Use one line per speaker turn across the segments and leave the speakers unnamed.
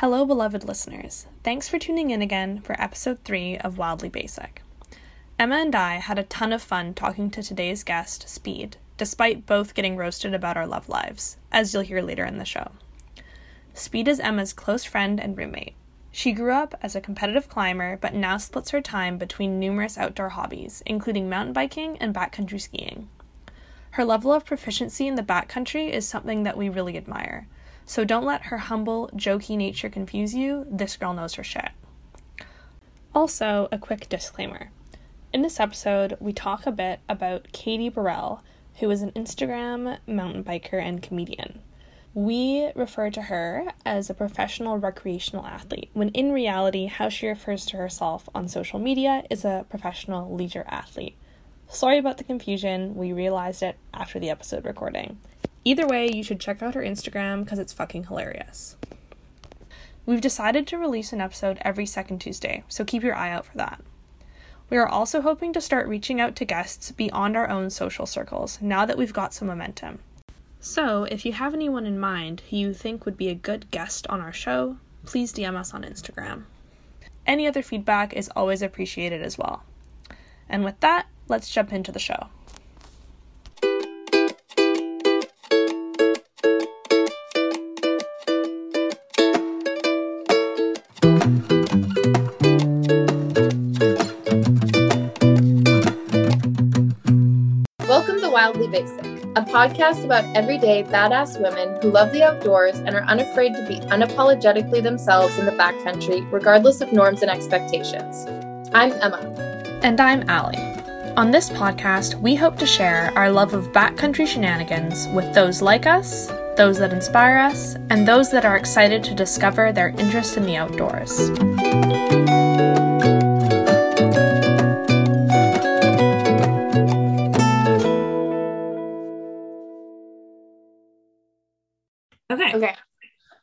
Hello, beloved listeners. Thanks for tuning in again for episode 3 of Wildly Basic. Emma and I had a ton of fun talking to today's guest, Speed, despite both getting roasted about our love lives, as you'll hear later in the show. Speed is Emma's close friend and roommate. She grew up as a competitive climber, but now splits her time between numerous outdoor hobbies, including mountain biking and backcountry skiing. Her level of proficiency in the backcountry is something that we really admire so don't let her humble, jokey nature confuse you. This girl knows her shit. Also, a quick disclaimer. In this episode, we talk a bit about Katie Burrell, who is an Instagram mountain biker and comedian. We refer to her as a professional recreational athlete, when in reality, how she refers to herself on social media is a professional leisure athlete. Sorry about the confusion, we realized it after the episode recording. Either way, you should check out her Instagram because it's fucking hilarious. We've decided to release an episode every second Tuesday, so keep your eye out for that. We are also hoping to start reaching out to guests beyond our own social circles now that we've got some momentum. So, if you have anyone in mind who you think would be a good guest on our show, please DM us on Instagram. Any other feedback is always appreciated as well. And with that, let's jump into the show.
Welcome to Wildly Basic, a podcast about everyday badass women who love the outdoors and are unafraid to be unapologetically themselves in the backcountry, regardless of norms and expectations. I'm Emma.
And I'm Allie. On this podcast, we hope to share our love of backcountry shenanigans with those like us, those that inspire us, and those that are excited to discover their interest in the outdoors. Okay.
Okay.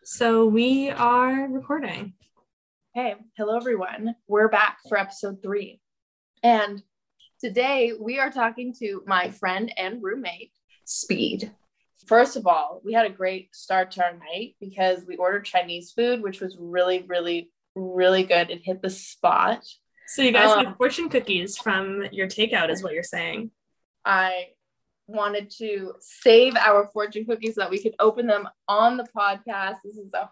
So we are recording.
Hey, hello everyone. We're back for episode three. And today we are talking to my friend and roommate, Speed. First of all, we had a great start to our night because we ordered Chinese food, which was really, really, really good. It hit the spot.
So you guys um, had fortune cookies from your takeout, is what you're saying.
I wanted to save our fortune cookies so that we could open them on the podcast. This is a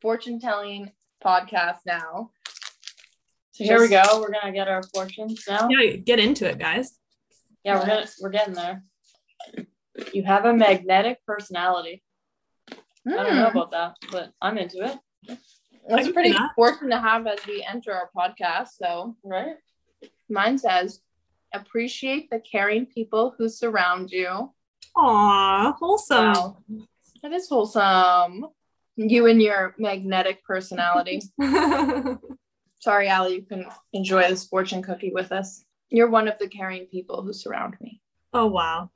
fortune telling podcast now.
So here we go. We're gonna get our fortunes now.
Yeah, get into it, guys.
Yeah, we're gonna we're getting there. You have a magnetic personality. Mm. I don't know hmm. about that, but I'm into it.
That's pretty important to have as we enter our podcast. So,
right?
Mine says appreciate the caring people who surround you.
Aw, wholesome. Wow.
That is wholesome. You and your magnetic personality. Sorry, Allie, you can enjoy this fortune cookie with us. You're one of the caring people who surround me.
Oh, wow.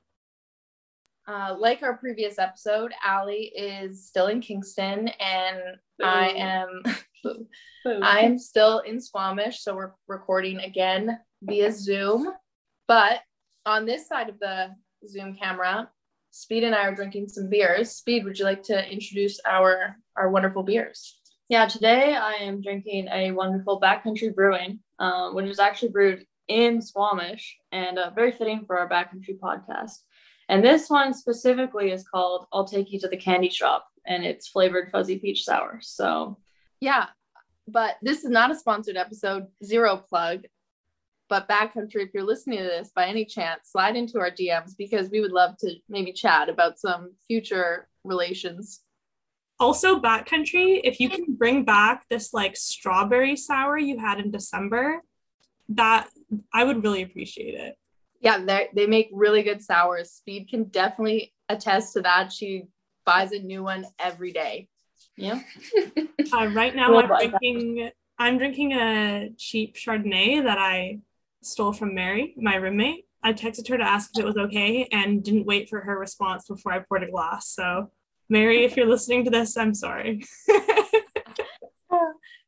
Uh, like our previous episode, Allie is still in Kingston and Boom. I am I am still in Squamish, so we're recording again via Zoom. But on this side of the Zoom camera, Speed and I are drinking some beers. Speed, would you like to introduce our our wonderful beers?
Yeah, today I am drinking a wonderful backcountry brewing, um, which is actually brewed in Squamish and uh, very fitting for our backcountry podcast. And this one specifically is called I'll Take You to the Candy Shop, and it's flavored fuzzy peach sour. So,
yeah, but this is not a sponsored episode, zero plug. But backcountry, if you're listening to this by any chance, slide into our DMs because we would love to maybe chat about some future relations.
Also, backcountry, if you can bring back this like strawberry sour you had in December, that I would really appreciate it.
Yeah, they they make really good sours. Speed can definitely attest to that. She buys a new one every day.
Yeah.
uh, right now, I'm drinking. I'm drinking a cheap Chardonnay that I stole from Mary, my roommate. I texted her to ask if it was okay and didn't wait for her response before I poured a glass. So, Mary, if you're listening to this, I'm sorry.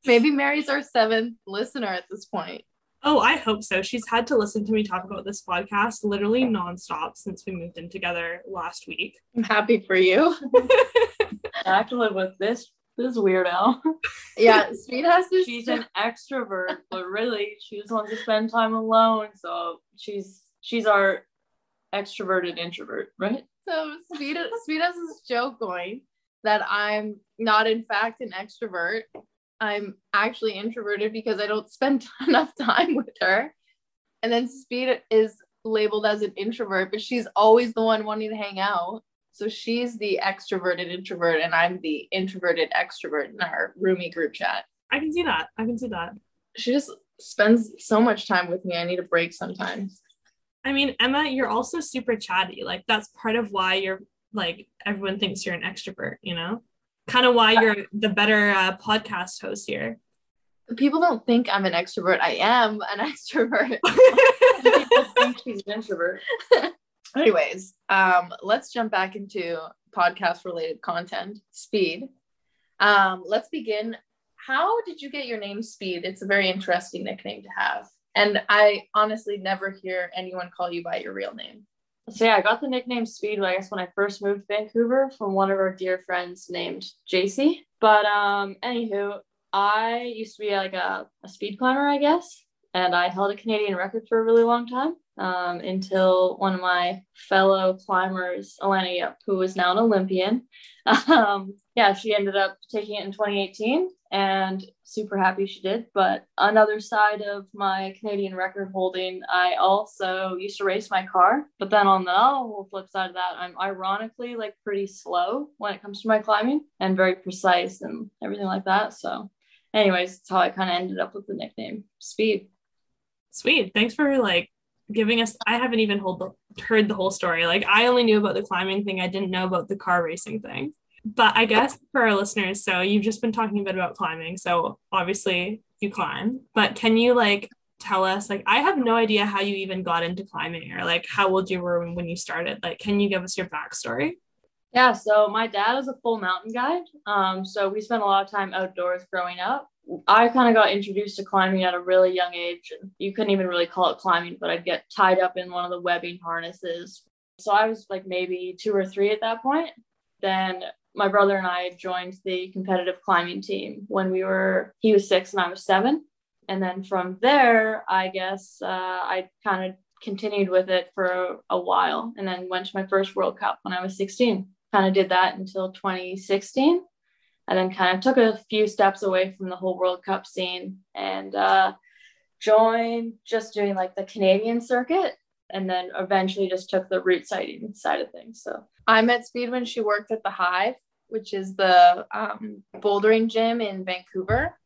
Maybe Mary's our seventh listener at this point.
Oh, I hope so. She's had to listen to me talk about this podcast literally nonstop since we moved in together last week.
I'm happy for you.
I have to live with this this weirdo.
Yeah, Speed has to.
she's an extrovert, but really she just wants to spend time alone. So she's she's our extroverted introvert, right?
So Speed, Speed has this joke going that I'm not in fact an extrovert. I'm actually introverted because I don't spend enough time with her. And then Speed is labeled as an introvert, but she's always the one wanting to hang out. So she's the extroverted introvert, and I'm the introverted extrovert in our roomie group chat.
I can see that. I can see that.
She just spends so much time with me. I need a break sometimes.
I mean, Emma, you're also super chatty. Like that's part of why you're like everyone thinks you're an extrovert. You know, kind of why you're the better uh, podcast host here.
People don't think I'm an extrovert. I am an extrovert.
People think she's an introvert.
Anyways, um, let's jump back into podcast related content. Speed. Um, let's begin. How did you get your name Speed? It's a very interesting nickname to have. And I honestly never hear anyone call you by your real name.
So yeah, I got the nickname Speed, I guess when I first moved to Vancouver from one of our dear friends named JC. But um, anywho, I used to be like a, a speed climber, I guess, and I held a Canadian record for a really long time um, until one of my fellow climbers, Alannah who is now an Olympian, um, yeah, she ended up taking it in 2018 and super happy she did. But another side of my Canadian record holding, I also used to race my car. But then on the whole flip side of that, I'm ironically like pretty slow when it comes to my climbing and very precise and everything like that. So, anyways, that's how I kind of ended up with the nickname Speed.
Sweet. Thanks for like giving us. I haven't even the, heard the whole story. Like I only knew about the climbing thing. I didn't know about the car racing thing. But I guess for our listeners, so you've just been talking a bit about climbing. So obviously you climb, but can you like tell us like I have no idea how you even got into climbing or like how old you were when you started. Like, can you give us your backstory?
Yeah, so my dad is a full mountain guide. Um, so we spent a lot of time outdoors growing up. I kind of got introduced to climbing at a really young age. And you couldn't even really call it climbing, but I'd get tied up in one of the webbing harnesses. So I was like maybe two or three at that point. Then my brother and I joined the competitive climbing team when we were, he was six and I was seven. And then from there, I guess uh, I kind of continued with it for a, a while and then went to my first World Cup when I was 16. Kind of did that until 2016 and then kind of took a few steps away from the whole World Cup scene and uh, joined just doing like the Canadian circuit and then eventually just took the route setting side of things. So
I met Speed when she worked at the Hive, which is the um, bouldering gym in Vancouver.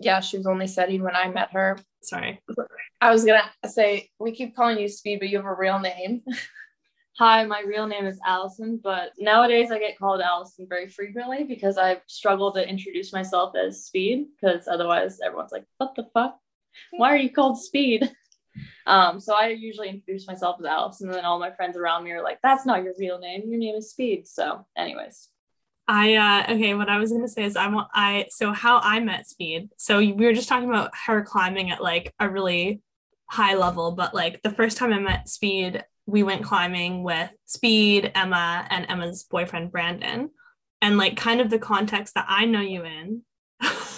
Yeah, she was only setting when I met her.
Sorry.
I was gonna say we keep calling you Speed, but you have a real name.
Hi, my real name is Allison, but nowadays I get called Allison very frequently because I've struggled to introduce myself as Speed because otherwise everyone's like, what the fuck? Why are you called Speed? Um, so I usually introduce myself as Allison, and then all my friends around me are like, that's not your real name. Your name is Speed. So, anyways.
I uh okay, what I was gonna say is I want I so how I met Speed. So we were just talking about her climbing at like a really high level, but like the first time I met Speed, we went climbing with Speed, Emma, and Emma's boyfriend Brandon. And like kind of the context that I know you in.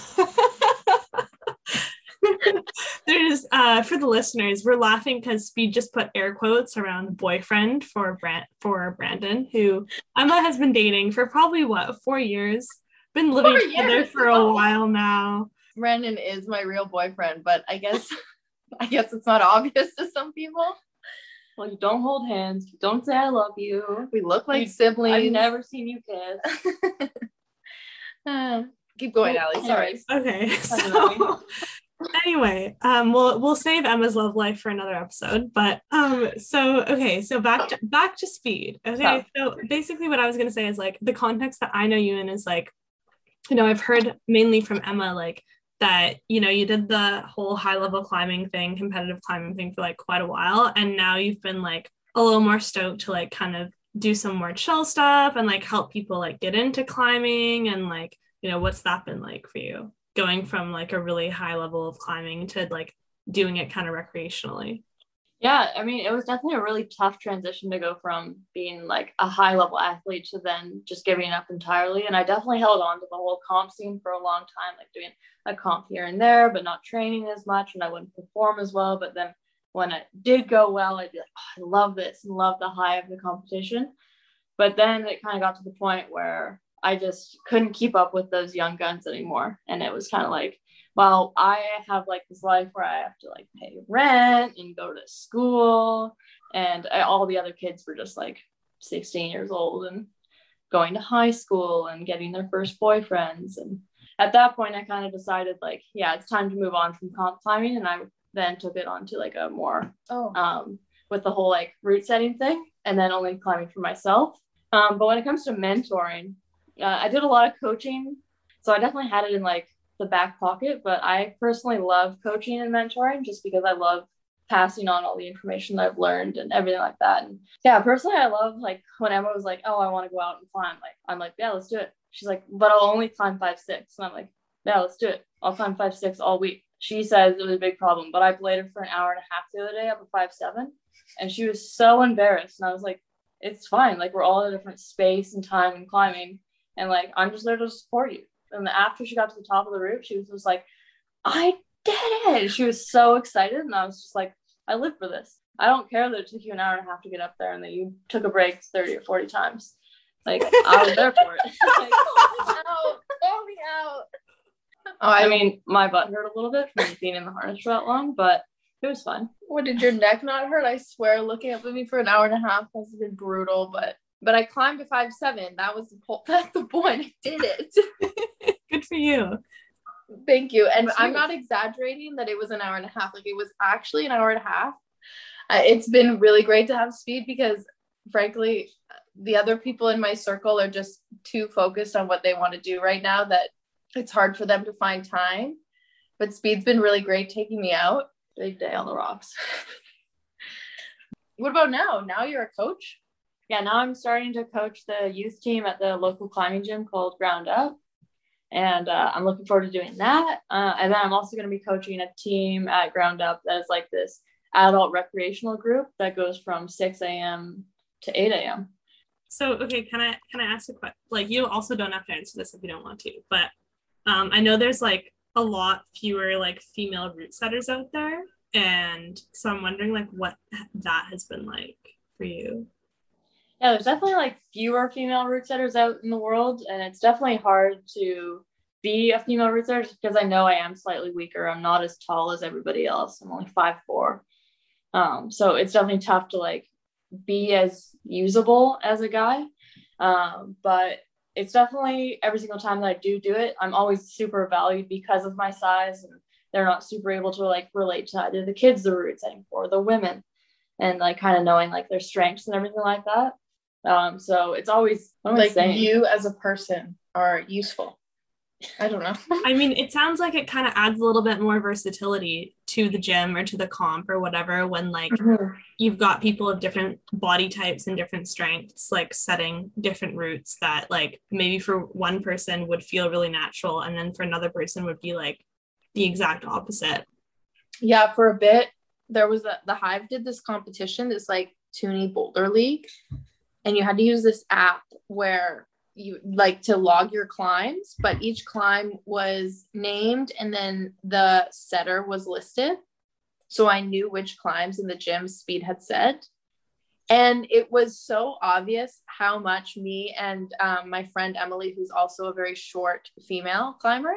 There's uh for the listeners, we're laughing because Speed just put air quotes around boyfriend for Brand for Brandon, who Emma has been dating for probably what four years. Been living
Four
together
years?
for a
Oh.
while now.
Brandon is my real boyfriend, but I guess I guess it's not obvious to some people.
Well, you don't hold hands. You don't say I love you.
We look like
You-
siblings.
I've never seen you kiss.
Uh, keep going,
Well,
Allie. Sorry.
Okay. So anyway, um we'll we'll save Emma's love life for another episode. But um so okay, so back to back to speed. Okay. So basically what I was gonna say is like the context that I know you in is like, you know, I've heard mainly from Emma like that, you know, you did the whole high level climbing thing, competitive climbing thing for like quite a while. And now you've been like a little more stoked to like kind of do some more chill stuff and like help people like get into climbing and like you know what's that been like for you going from like a really high level of climbing to like doing it kind of recreationally
Yeah, I mean, it was definitely a really tough transition to go from being like a high level athlete to then just giving up entirely. And I definitely held on to the whole comp scene for a long time, like doing a comp here and there, but not training as much. And I wouldn't perform as well. But then when it did go well, I'd be like, oh, I love this and love the high of the competition. But then it kind of got to the point where I just couldn't keep up with those young guns anymore. And it was kind of like, well, I have like this life where I have to like pay rent and go to school. And I, all the other kids were just like 16 years old and going to high school and getting their first boyfriends. And at that point, I kind of decided like, yeah, it's time to move on from comp climbing. And I then took it on to like a more, oh. um, with the whole like route setting thing and then only climbing for myself. Um, but when it comes to mentoring, uh, I did a lot of coaching. So I definitely had it in like the back pocket, but I personally love coaching and mentoring just because I love passing on all the information that I've learned and everything like that. And yeah, personally, I love like when Emma was like, "Oh, I want to go out and climb," like I'm like, "Yeah, let's do it." She's like, "But I'll only climb five six. and I'm like, "Yeah, let's do it. I'll climb five six all week." She says it was a big problem, but I played bladed for an hour and a half the other day up a five seven, and she was so embarrassed. And I was like, "It's fine. Like we're all in a different space and time and climbing, and like I'm just there to support you." And after she got to the top of the roof, she was just like, I did it. She was so excited. And I was just like, I live for this. I don't care that it took you an hour and a half to get up there and that you took a break 30 or 40 times. Like, I was there for it. like,
out. Call me out.
Oh, I mean, my butt hurt a little bit from being in the harness for that long, but it was fun.
What did your neck not hurt? I swear, looking up at me for an hour and a half has been brutal, but but I climbed to five seven. That was the po- that's the point. I did it.
Good for you.
Thank you. And I'm not exaggerating that it was an hour and a half. Like it was actually an hour and a half. Uh, it's been really great to have speed because, frankly, the other people in my circle are just too focused on what they want to do right now that it's hard for them to find time. But speed's been really great taking me out.
Big day on the rocks.
what about now? Now you're a coach?
Yeah, now I'm starting to coach the youth team at the local climbing gym called Ground Up. And uh, I'm looking forward to doing that. Uh, and then I'm also going to be coaching a team at Ground Up that is like this adult recreational group that goes from 6 a.m. to 8 a.m.
So, okay, can I can I ask a question? Like, you also don't have to answer this if you don't want to, but um, I know there's like a lot fewer like female route setters out there, and so I'm wondering like what that has been like for you
yeah, there's definitely like fewer female route setters out in the world, and it's definitely hard to be a female route setter because I know I am slightly weaker. I'm not as tall as everybody else. I'm only five four, um, so it's definitely tough to like be as usable as a guy. Um, but it's definitely every single time that I do do it, I'm always super valued because of my size, and they're not super able to like relate to either the kids the route setting for the women, and like kind of knowing like their strengths and everything like that. Um, so it's always
like you as a person are useful. I don't know.
I mean, it sounds like it kind of adds a little bit more versatility to the gym or to the comp or whatever when like mm-hmm. you've got people of different body types and different strengths like setting different routes that like maybe for one person would feel really natural and then for another person would be like the exact opposite.
Yeah, for a bit there was a the hive did this competition, this like Toonie Boulder League and you had to use this app where you like to log your climbs, but each climb was named and then the setter was listed. So I knew which climbs in the gym speed had set. And it was so obvious how much me and um, my friend Emily, who's also a very short female climber,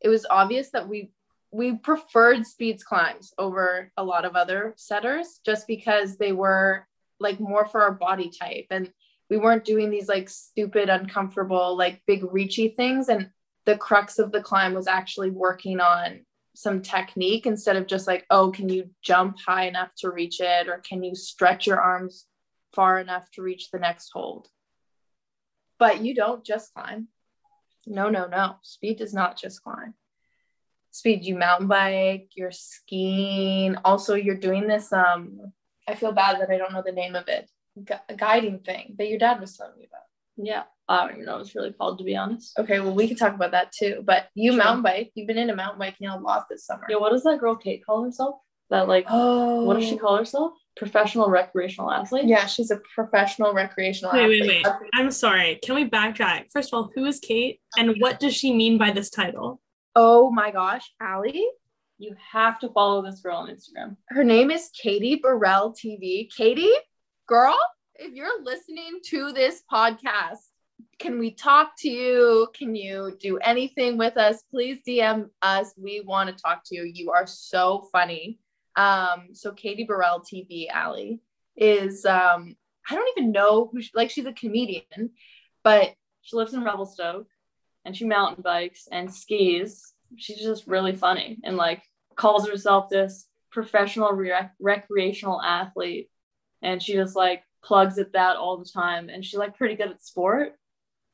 it was obvious that we we preferred speed's climbs over a lot of other setters just because they were like more for our body type. And we weren't doing these like stupid uncomfortable like big reachy things. And the crux of the climb was actually working on some technique instead of just like oh can you jump high enough to reach it? Or can you stretch your arms far enough to reach the next hold? But you don't just climb. No no no. Speed does not just climb. Speed you mountain bike you're skiing. Also you're doing this um I feel bad that I don't know the name of it. Gu- guiding thing that your dad was telling me about.
Yeah, I don't even know what it's really called to be honest.
Okay, well we could talk about that too. But you sure. mountain bike. You've been into mountain biking a lot this summer.
Yeah, what does that girl Kate call herself? That like,
Oh,
what does she oh. call herself? Professional recreational athlete.
Yeah, she's a professional recreational
Wait, wait,
athlete.
wait. I'm sorry. Can we backtrack? First of all, who is Kate and what does she mean by this title?
Oh my gosh, Allie.
You have to follow this girl on Instagram.
Her name is Katie Burrell TV. Katie, girl, if you're listening to this podcast, can we talk to you? Can you do anything with us? Please DM us. We want to talk to you. You are so funny. Um, so Katie Burrell TV, Allie, is um, I don't even know who she, like she's a comedian, but
She lives in Revelstoke and she mountain bikes and skis. She's just really funny and like calls herself this professional re- recreational athlete. And she just like plugs at that all the time. And she's like pretty good at sport,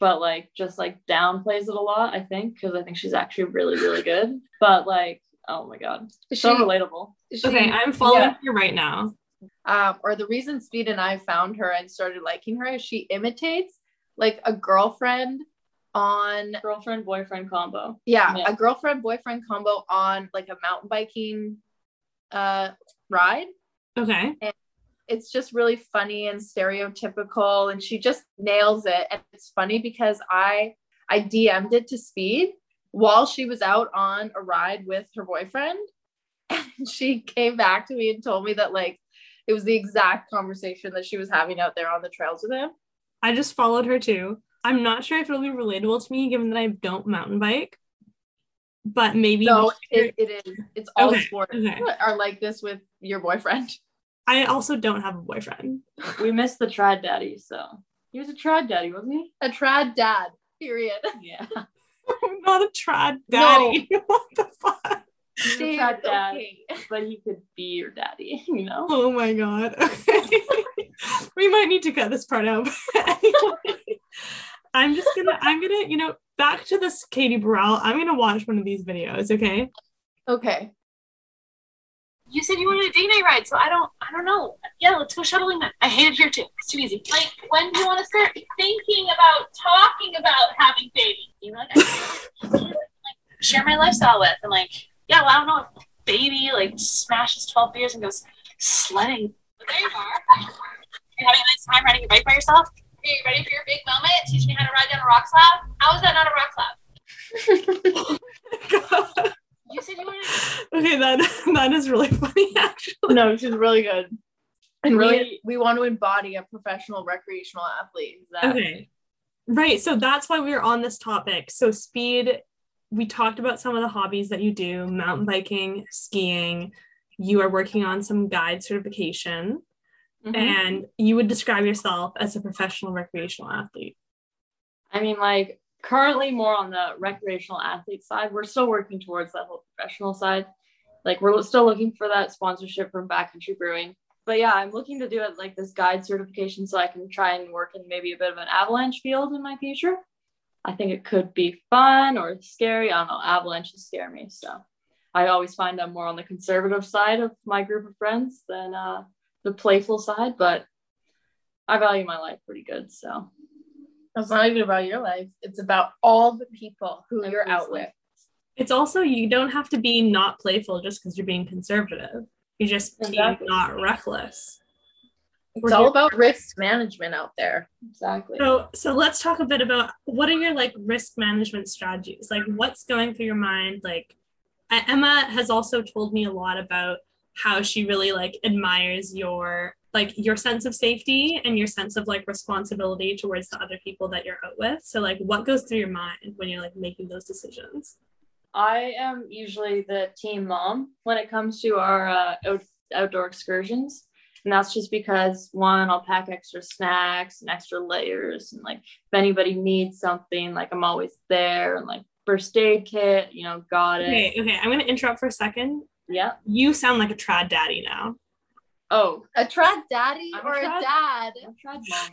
but like just like downplays it a lot, I think, because I think she's actually really, really good. But like, oh my God, so
she,
relatable.
she
Okay, I'm following
yeah.
her right now.
um, or the reason Speed and I found her and started liking her is she imitates like a girlfriend on
Girlfriend boyfriend combo.
yeah,
Yeah.
a girlfriend boyfriend combo on like a mountain biking uh ride.
Okay.
It's just really funny and stereotypical and she just nails it. And it's funny because I I DM'd it to Speed while she was out on a ride with her boyfriend. And she came back to me and told me that like it was the exact conversation that she was having out there on the trails with him.
I just followed her too. I'm not sure if it'll be relatable to me given that I don't mountain bike. But maybe
No, it, it is. It's all
Okay,
sports
okay.
are like this with your boyfriend.
I also don't have a boyfriend.
We missed the trad daddy, so he was a trad daddy, wasn't he?
A trad dad. Period.
Yeah.
I'm not a trad daddy. what the fuck?
He's a trad dad,
okay.
but he could be your daddy, you know?
Oh my god. Okay. we might need to cut this part out. But anyway, I'm just gonna I'm gonna, you know, back to this Katie Burrell. I'm gonna watch one of these videos, okay?
Okay.
You said you wanted a day night ride, so I don't I don't know. Yeah, let's go shuttling then. I hate it here too. It's too easy. Like, when do you want to start thinking about talking about having babies? You know, like, I can't, like share my lifestyle with, and like, yeah, well, I don't know if baby like smashes twelve beers and goes sledding. But there you are. You're having a nice time riding a bike by yourself. Are you ready for your big moment? Teach me how to ride down a rock slab. How is that not a rock slab? You said you wanted.
okay, that that is really funny actually.
No, she's really good. And really,
Really-
we want to embody a professional recreational athlete.
Okay. Right. So that's why we were on this topic. So speed, we talked about some of the hobbies that you do, mountain biking, skiing. You are working on some guide certification
Mhm.
and you would describe yourself as a professional recreational athlete.
I mean, like currently more on the recreational athlete side. We're still working towards that whole professional side. Like we're still looking for that sponsorship from Backcountry Brewing. But yeah, I'm looking to do it like this guide certification so I can try and work in maybe a bit of an avalanche field in my future. I think it could be fun or scary. I don't know. Avalanches scare me. So I always find I'm more on the conservative side of my group of friends than uh, the playful side, but I value my life pretty good. So
It's not even about your life. It's about all the people who you're out with.
It's also you don't have to be not playful just because you're being conservative. You're just being
Exactly.
not reckless.
It's all about risk management out there.
exactly.
So so let's talk a bit about what are your like risk management strategies? Like what's going through your mind? Like Emma has also told me a lot about how she really like admires your like your sense of safety and your sense of like responsibility towards the other people that you're out with. So like what goes through your mind when you're like making those decisions?
I am usually the team mom when it comes to our uh, out- outdoor excursions. And that's just because one, I'll pack extra snacks and extra layers. And like, if anybody needs something, like, I'm always there. And like, first aid kit, you know, got it.
Okay, okay, I'm gonna interrupt for a second.
Yeah.
You sound like a trad daddy now.
Oh,
A trad daddy
I'm
or a
trad-
dad?
I'm tried mom.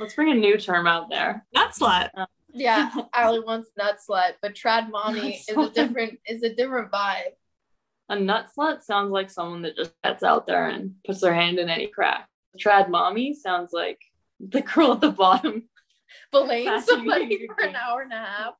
Let's bring a new term out there.
Nut slut.
Um, yeah, Allie wants nut slut, but trad mommy
Nut
is a different is a different vibe.
A nut slut sounds like someone that just gets out there and puts their hand in any crack. Trad mommy sounds like the girl at the bottom.
Belaying somebody for an hour and a half.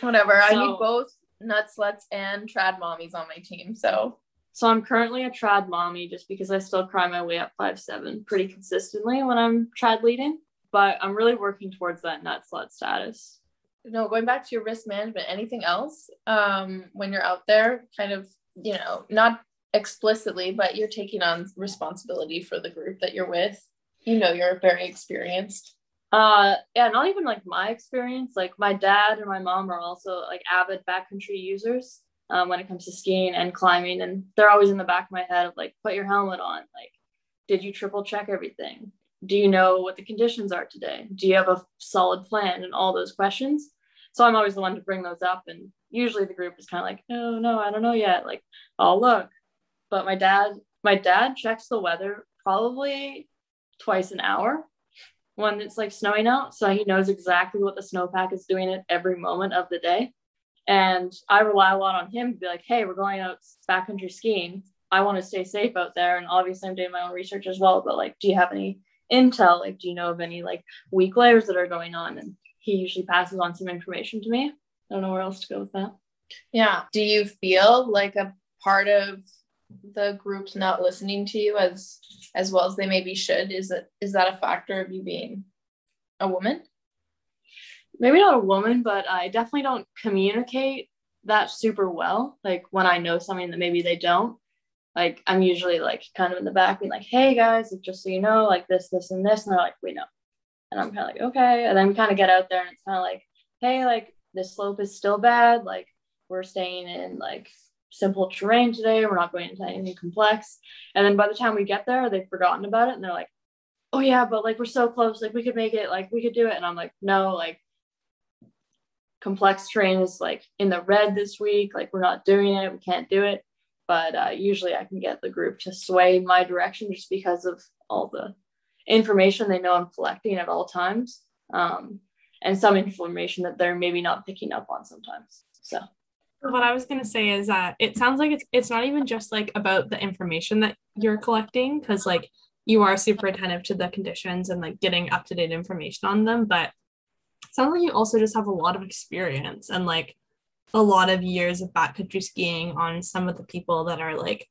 Whatever. I need both nut sluts and trad mommies on my team. So
So I'm currently a trad mommy just because I still cry my way up five seven pretty consistently when I'm trad leading. But I'm really working towards that nut slut status.
No, going back to your risk management, anything else um, when you're out there, kind of, you know, not explicitly, but you're taking on responsibility for the group that you're with. You know, you're very experienced.
Uh, yeah, not even like my experience. Like my dad and my mom are also like avid backcountry users um, when it comes to skiing and climbing, and they're always in the back of my head of like, put your helmet on. Like, did you triple check everything? Do you know what the conditions are today? Do you have a solid plan? And all those questions. So I'm always the one to bring those up, and usually the group is kind of like, no, no, I don't know yet. Like, oh look, but my dad, my dad checks the weather probably twice an hour when it's like snowing out. So he knows exactly what the snowpack is doing at every moment of the day. And I rely a lot on him to be like, hey, we're going out backcountry skiing. I want to stay safe out there. And obviously, I'm doing my own research as well. But like, do you have any intel? Like, do you know of any like weak layers that are going on? And he usually passes on some information to me. I don't know where else to go with that.
Yeah. Do you feel like a part of the groups not listening to you as as well as they maybe should? Is that is that a factor of you being a woman?
Maybe not a woman but i definitely don't communicate that super well. Like when i know something that maybe they don't like i'm usually like kind of in the back being like hey guys just so you know like this this and this and they're like we know. And i'm kind of like okay. And then kind of get out there and it's kind of like hey like this slope is still bad. Like we're staying in like simple terrain today. We're not going into anything complex. And then by the time we get there, they've forgotten about it and they're like, oh yeah, but like we're so close, like we could make it, like we could do it. And I'm like, no, like complex terrain is like in the red this week. Like we're not doing it. We can't do it. But uh, usually I can get the group to sway my direction just because of all the information they know I'm collecting at all times. Um, and some information that they're maybe not picking up on sometimes. So
what I was gonna say is that it sounds like it's it's not even just like about the information that you're collecting, because like you are super attentive to the conditions and like getting up to date information on them, but sounds like you also just have a lot of experience and like a lot of years of backcountry skiing on some of the people that are like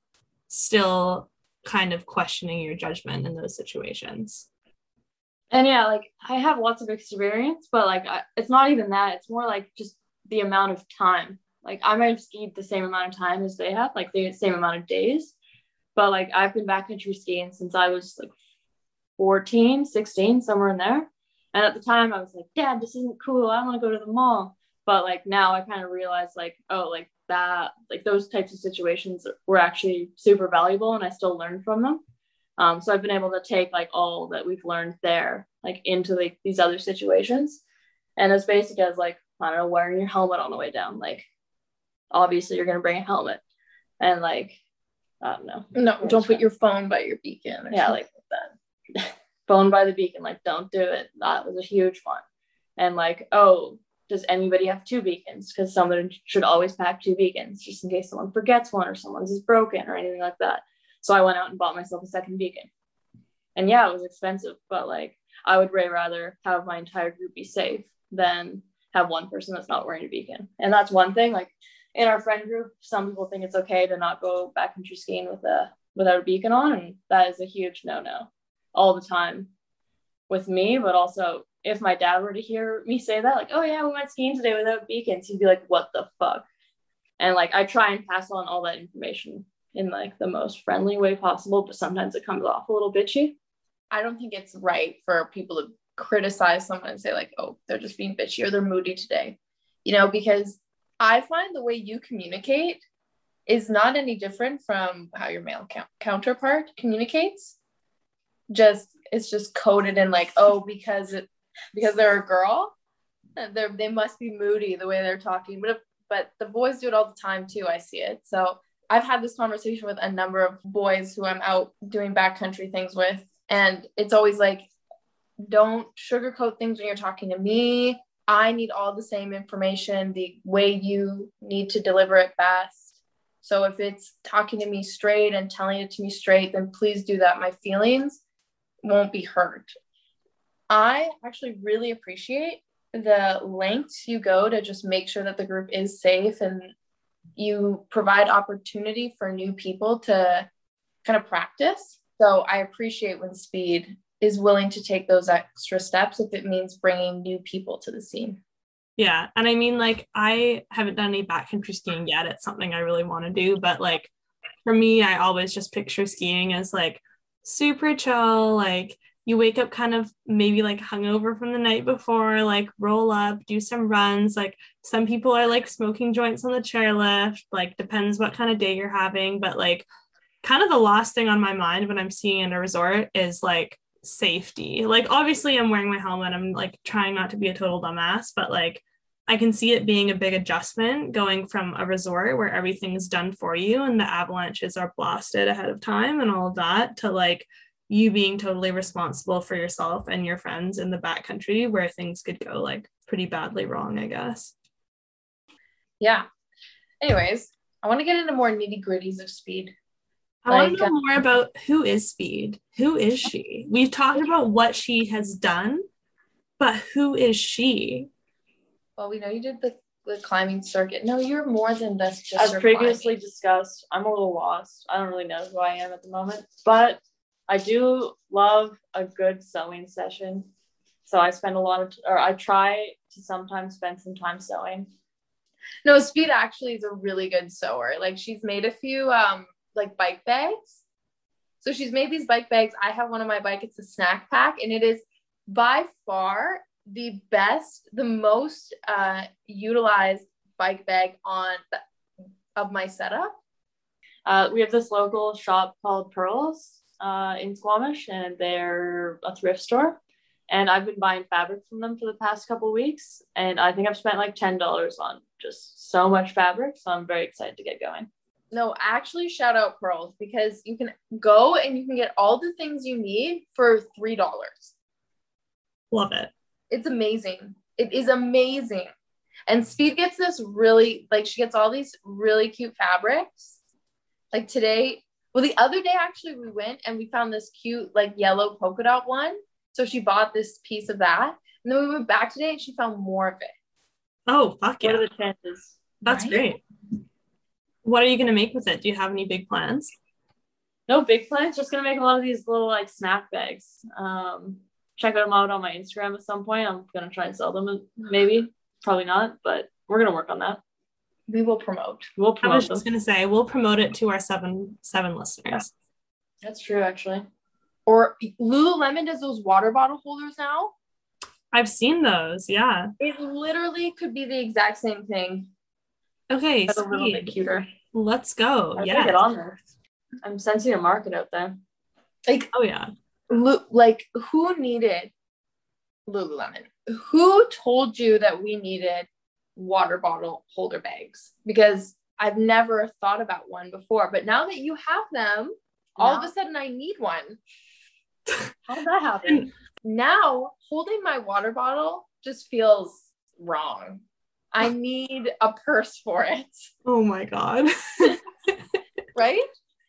still kind of questioning your judgment in those situations.
And yeah, like I have lots of experience, but like I, it's not even that. It's more like just the amount of time like I might have skied the same amount of time as they have, like the same amount of days. But like I've been backcountry skiing since I was like 14, 16, somewhere in there. And at the time I was like, Dad, this isn't cool. I want to go to the mall. But like now I kind of realize like, oh, like that, like those types of situations were actually super valuable and I still learned from them. Um, so I've been able to take like all that we've learned there, like into like these other situations. And as basic as like, I don't know, wearing your helmet on the way down. Like obviously you're going to bring a helmet and like I don't know.
No, don't put your phone by your beacon.
yeah, like that. phone by the beacon, like don't do it. That was a huge one. And like, oh, does anybody have two beacons? Because someone should always pack two beacons just in case someone forgets one or someone's is broken or anything like that. So I went out and bought myself a second beacon. And yeah, it was expensive, but like I would way rather have my entire group be safe than have one person that's not wearing a beacon. And that's one thing. Like in our friend group, some people think it's okay to not go backcountry skiing with a without a beacon on, and that is a huge no-no all the time with me. But also, if my dad were to hear me say that, like, "Oh yeah, we went skiing today without beacons," he'd be like, "What the fuck?" And like, I try and pass on all that information in like the most friendly way possible, but sometimes it comes off a little bitchy.
I don't think it's right for people to criticize someone and say like, "Oh, they're just being bitchy or they're moody today," you know, because I find the way you communicate is not any different from how your male counterpart communicates. Just it's just coded in like, oh, because it because they're a girl, they they must be moody the way they're talking. But if, but the boys do it all the time too. I see it. So I've had this conversation with a number of boys who I'm out doing backcountry things with, and it's always like, don't sugarcoat things when you're talking to me. I need all the same information the way you need to deliver it best. So if it's talking to me straight and telling it to me straight, then please do that. My feelings won't be hurt. I actually really appreciate the lengths you go to just make sure that the group is safe and you provide opportunity for new people to kind of practice. So I appreciate when speed is willing to take those extra steps if it means bringing new people to the scene.
Yeah. And I mean, like, I haven't done any backcountry skiing yet. It's something I really want to do. But, like, for me, I always just picture skiing as like super chill. Like, you wake up kind of maybe like hungover from the night before, like, roll up, do some runs. Like, some people are like smoking joints on the chairlift. Like, depends what kind of day you're having. But, like, kind of the last thing on my mind when I'm skiing in a resort is like, safety. Like obviously I'm wearing my helmet. I'm like trying not to be a total dumbass, but like I can see it being a big adjustment going from a resort where everything's done for you and the avalanches are blasted ahead of time and all of that to like you being totally responsible for yourself and your friends in the backcountry where things could go like pretty badly wrong, I guess.
Yeah. Anyways, I want to get into more nitty gritties of speed.
I want to know more about who is Speed. Who is she? We've talked about what she has done, but who is she?
Well, we know you did the, the climbing circuit. No, you're more than this.
Just As previously climbing. discussed, I'm a little lost. I don't really know who I am at the moment, but I do love a good sewing session. So I spend a lot of, or I try to sometimes spend some time sewing.
No, Speed actually is a really good sewer. Like she's made a few um like bike bags. So she's made these bike bags. I have one on my bike. It's a snack pack, and it is by far the best, the most uh, utilized bike bag on the, of my setup.
Uh, we have this local shop called Pearls uh, in Squamish, and they're a thrift store. And I've been buying fabric from them for the past couple weeks, and I think I've spent like ten dollars on just so much fabric. So I'm very excited to get going
no, actually shout out Pearls because you can go and you can get all the things you need for $3.
Love it.
It's amazing. It is amazing. And Speed gets this really, like, she gets all these really cute fabrics. Like today, well, the other day, actually, we went and we found this cute, like, yellow polka dot one. So she bought this piece of that. And then we went back today and she found more of it.
Oh, fuck yeah.
What are the chances?
That's right? great. What are you going to make with it? Do you have any big plans?
No big plans. Just going to make a lot of these little like snack bags. Um, check them out on my Instagram at some point. I'm going to try and sell them. Maybe, probably not, but we're going to work on that.
We will promote.
We'll promote.
I was just going to say we'll promote it to our seven seven listeners.
That's true, actually.
Or Lululemon does those water bottle holders now.
I've seen those. Yeah.
It literally could be the exact same thing
Okay, a little bit cuter. Let's go. Yeah, get on there.
I'm sensing a market out there.
Like,
oh yeah,
like who needed Lululemon? Who told you that we needed water bottle holder bags? Because I've never thought about one before, but now that you have them, all of a sudden I need one.
How did that happen?
now holding my water bottle just feels wrong. I need a purse for it.
Oh my god.
right?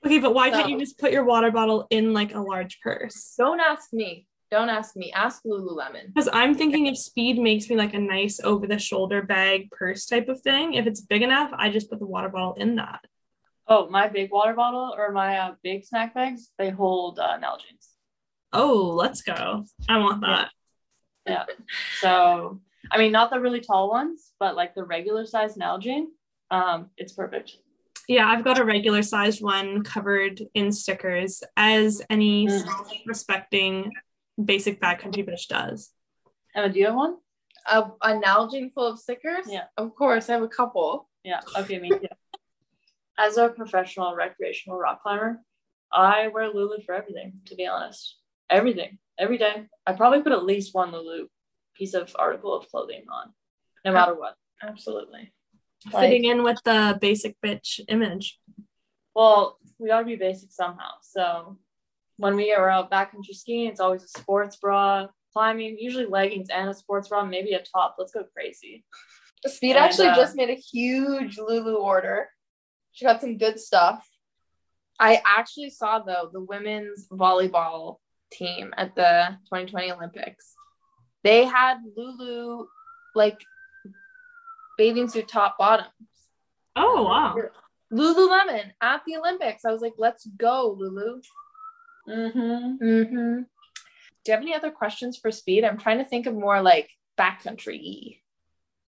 Okay, but why so, can't you just put your water bottle in like a large purse?
Don't ask me. Don't ask me. Ask Lululemon.
Because I'm thinking if speed makes me like a nice over the shoulder bag purse type of thing, if it's big enough, I just put the water bottle in that.
Oh, my big water bottle or my uh, big snack bags, they hold uh, Nalgene's.
Oh, let's go. I want that.
Yeah. yeah. So I mean, not the really tall ones, but like the regular size Nalgene, um, it's perfect.
Yeah, I've got a regular sized one covered in stickers, as any mm. respecting basic backcountry bitch does.
Emma, do you have one?
A, a Nalgene full of stickers?
Yeah.
Of course, I have a couple.
Yeah, okay, me too. As a professional recreational rock climber, I wear Lulu for everything, to be honest. Everything, every day. I probably put at least one Lulu piece of article of clothing on, no matter what.
Absolutely.
Fitting in with the basic bitch image.
Well, we gotta be basic somehow. So when we are out backcountry skiing, it's always a sports bra. Climbing, usually leggings and a sports bra, maybe a top. Let's go crazy.
Speed and, actually uh, just made a huge Lulu order. She got some good stuff. I actually saw though the women's volleyball team at the 2020 Olympics. They had Lulu like bathing suit top bottoms.
Oh wow.
Lululemon at the Olympics. I was like, let's go, Lulu.
Mm-hmm.
Mm-hmm. Do you have any other questions for speed? I'm trying to think of more like backcountry.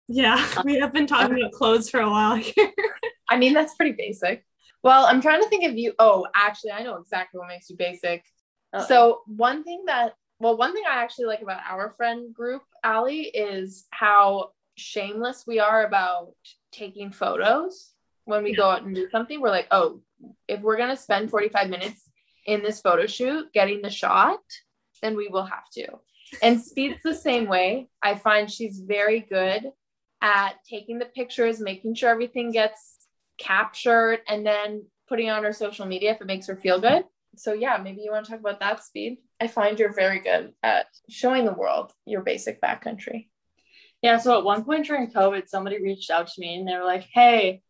Yeah, we have been talking about clothes for a while here.
I mean, that's pretty basic. Well, I'm trying to think of you. Oh, actually, I know exactly what makes you basic.
Uh-oh.
So one thing that, well, one thing I actually like about our friend group, Allie, is how shameless we are about taking photos when we go out and do something. We're like, oh, if we're gonna spend 45 minutes in this photo shoot getting the shot, then we will have to. And Speed's the same way. I find she's very good at taking the pictures, making sure everything gets captured, and then putting on her social media if it makes her feel good. So yeah, maybe you want to talk about that speed. I find you're very good at showing the world your basic backcountry.
Yeah, so at one point during COVID, somebody reached out to me and they were like, hey,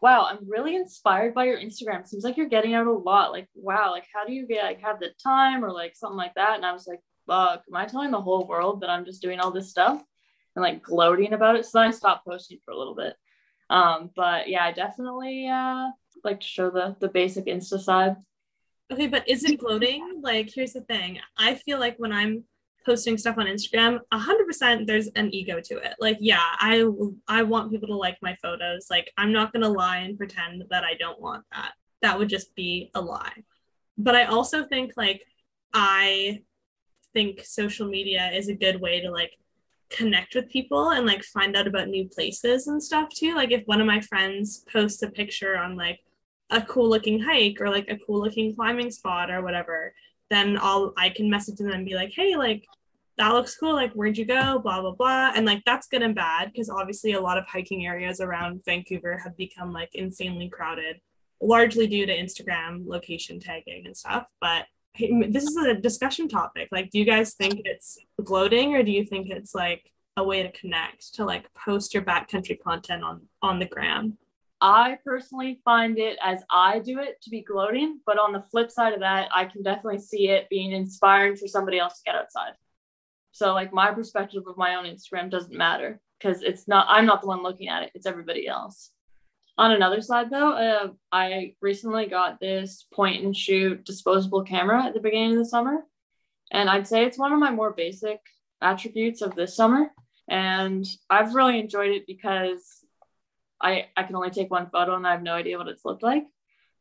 wow, I'm really inspired by your Instagram. Seems like you're getting out a lot. Like, wow, like how do you get like have the time or like something like that? And I was like, fuck, am I telling the whole world that I'm just doing all this stuff and like gloating about it? So then I stopped posting for a little bit. Um, but yeah, I definitely uh like to show the the basic Insta side.
Okay, but is it gloating? Like, here's the thing. I feel like when I'm posting stuff on Instagram, 100% there's an ego to it. Like, yeah, I I want people to like my photos. Like, I'm not going to lie and pretend that I don't want that. That would just be a lie. But I also think like I think social media is a good way to like connect with people and like find out about new places and stuff too. Like if one of my friends posts a picture on like a cool looking hike or like a cool looking climbing spot or whatever, then I'll I can message them and be like, hey, like that looks cool. Like where'd you go? Blah blah blah. And like that's good and bad because obviously a lot of hiking areas around Vancouver have become like insanely crowded, largely due to Instagram location tagging and stuff. But hey, this is a discussion topic. Like, do you guys think it's gloating or do you think it's like a way to connect to like post your backcountry content on on the gram?
I personally find it as I do it to be gloating, but on the flip side of that, I can definitely see it being inspiring for somebody else to get outside. So like my perspective of my own Instagram doesn't matter because it's not I'm not the one looking at it, it's everybody else. On another side though, uh, I recently got this point and shoot disposable camera at the beginning of the summer. And I'd say it's one of my more basic attributes of this summer. And I've really enjoyed it because I, I can only take one photo and I have no idea what it's looked like.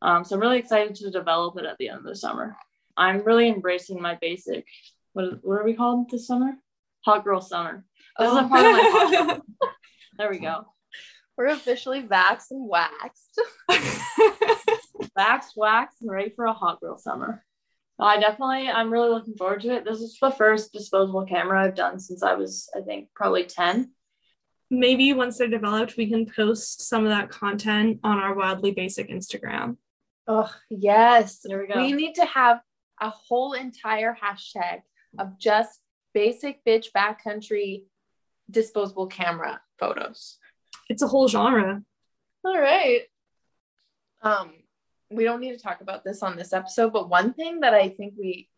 Um, so I'm really excited to develop it at the end of the summer. I'm really embracing my basic, what, what are we called this summer? Hot girl summer. This is a part of my. There we go.
We're officially vaxxed and waxed.
Waxed, waxed, and ready for a hot girl summer. I definitely, I'm really looking forward to it. This is the first disposable camera I've done since I was, I think, probably 10.
Maybe once they're developed, we can post some of that content on our wildly basic Instagram.
Oh, yes.
There we go.
We need to have a whole entire hashtag of just basic bitch backcountry disposable camera photos.
It's a whole genre.
All right. Um, we don't need to talk about this on this episode, but one thing that I think we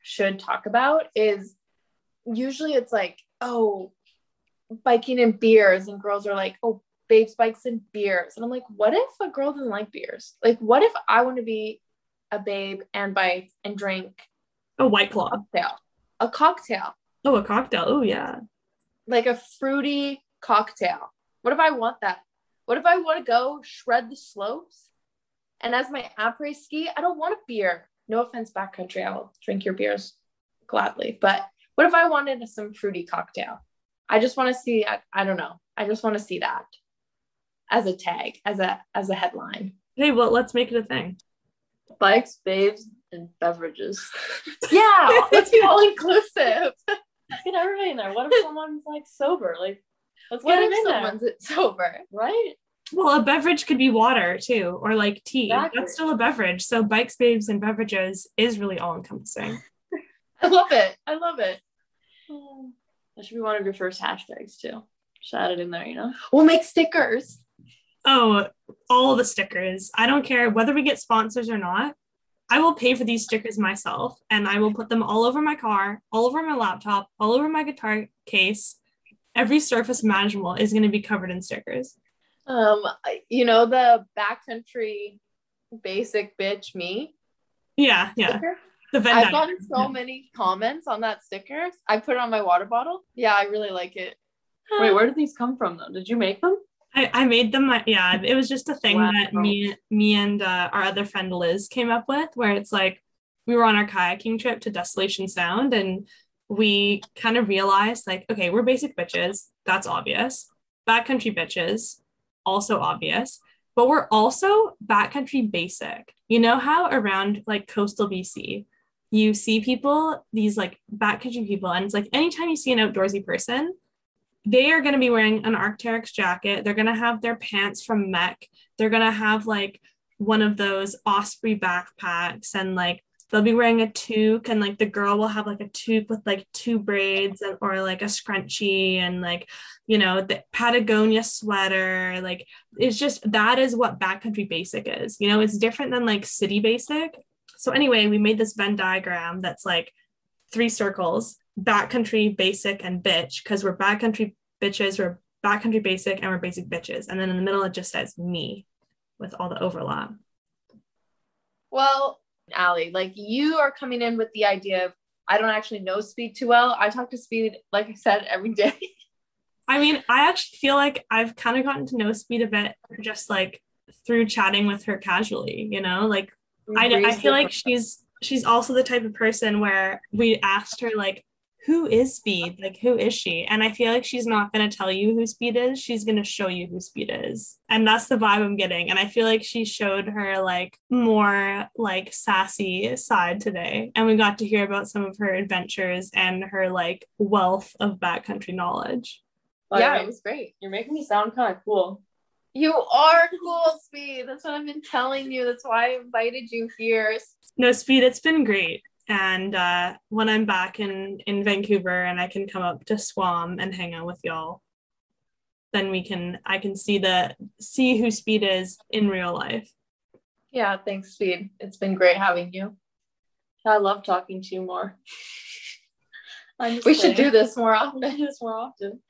should talk about is usually it's like, oh, biking and beers, and girls are like, oh, babes bikes and beers. And I'm like, what if a girl doesn't like beers? Like, what if I want to be a babe and bike and drink
A white claw.
cocktail? A cocktail,
Oh, a cocktail. Oh, yeah.
like a fruity cocktail. What if I want that? What if I want to go shred the slopes? And as my après ski, I don't want a beer. No offense, backcountry. I'll drink your beers gladly. But what if I wanted some fruity cocktail? I just want to see. I, I don't know. I just want to see that as a tag, as a as a headline.
Hey, well, let's make it a thing.
Bikes, babes, and beverages.
Yeah, let's be all inclusive.
Get everybody in there. What if someone's like sober? Like, let's
What
get them
if
in there.
sober?
Right?
Well, a beverage could be water too, or like tea.
Exactly.
That's still a beverage. So, bikes, babes, and beverages is really all encompassing.
I love it. I love it.
Um, That should be one of your first hashtags too. Just add it in there, you know?
We'll make stickers.
Oh, all the stickers. I don't care whether we get sponsors or not. I will pay for these stickers myself and I will put them all over my car, all over my laptop, all over my guitar case. Every surface imaginable is going to be covered in stickers.
Um, you know the backcountry basic bitch me.
Yeah, yeah.
sticker?
The Venn
I've gotten so many comments on that sticker. I put it on my water bottle. Yeah, I really like it.
Wait, where did these come from though? Did you make them?
I, I made them. Yeah, it was just a thing
Wow.
that me, me and uh, our other friend Liz came up with, where it's like we were on our kayaking trip to Desolation Sound, and we kind of realized like, okay, we're basic bitches. That's obvious. Backcountry bitches, also obvious. But we're also backcountry basic. You know how around like coastal BC, you see people, these like backcountry people, and it's like anytime you see an outdoorsy person, they are going to be wearing an Arc'teryx jacket. They're going to have their pants from MEC. They're going to have like one of those Osprey backpacks and like they'll be wearing a toque and like the girl will have like a toque with like two braids and or like a scrunchie and like you know the Patagonia sweater like it's just that is what backcountry basic is you know it's different than like city basic so anyway we made this Venn diagram that's like three circles backcountry basic and bitch because we're backcountry bitches we're backcountry basic and we're basic bitches and then in the middle it just says me with all the overlap
Well, Allie, like you are coming in with the idea of I don't actually know Speed too well. I talk to Speed, like I said, every day.
I mean, I actually feel like I've kind of gotten to know Speed a bit just like through chatting with her casually, you know? Like I, I feel like she's she's also the type of person where we asked her like who is speed? Like who is she? And i feel like she's not going to tell you who speed is. She's going to show you who speed is. And that's the vibe i'm getting. And i feel like she showed her like more like sassy side today. And we got to hear about some of her adventures and her like wealth of backcountry knowledge.
By
yeah, it was great.
You're making me sound kind of cool.
You are cool, Speed. That's what I've been telling you. That's why I invited you here.
no speed it's been great and uh, when i'm back in in vancouver and i can come up to swam and hang out with y'all then we can i can see the see who speed is in real life
Yeah, thanks, Speed. It's been great having you.
I love talking to you more. I'm just
We should do this more often.
this more often.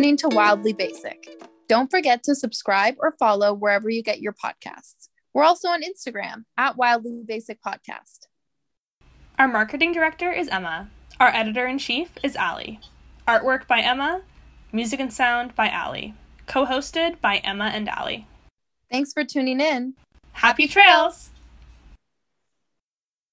Listening to Wildly Basic. Don't forget to subscribe or follow wherever you get your podcasts. We're also on Instagram at Wildly Basic Podcast.
our marketing director is emma our editor in chief is ali artwork by emma music and sound by ali co-hosted by emma and ali
Thanks for tuning in.
happy trails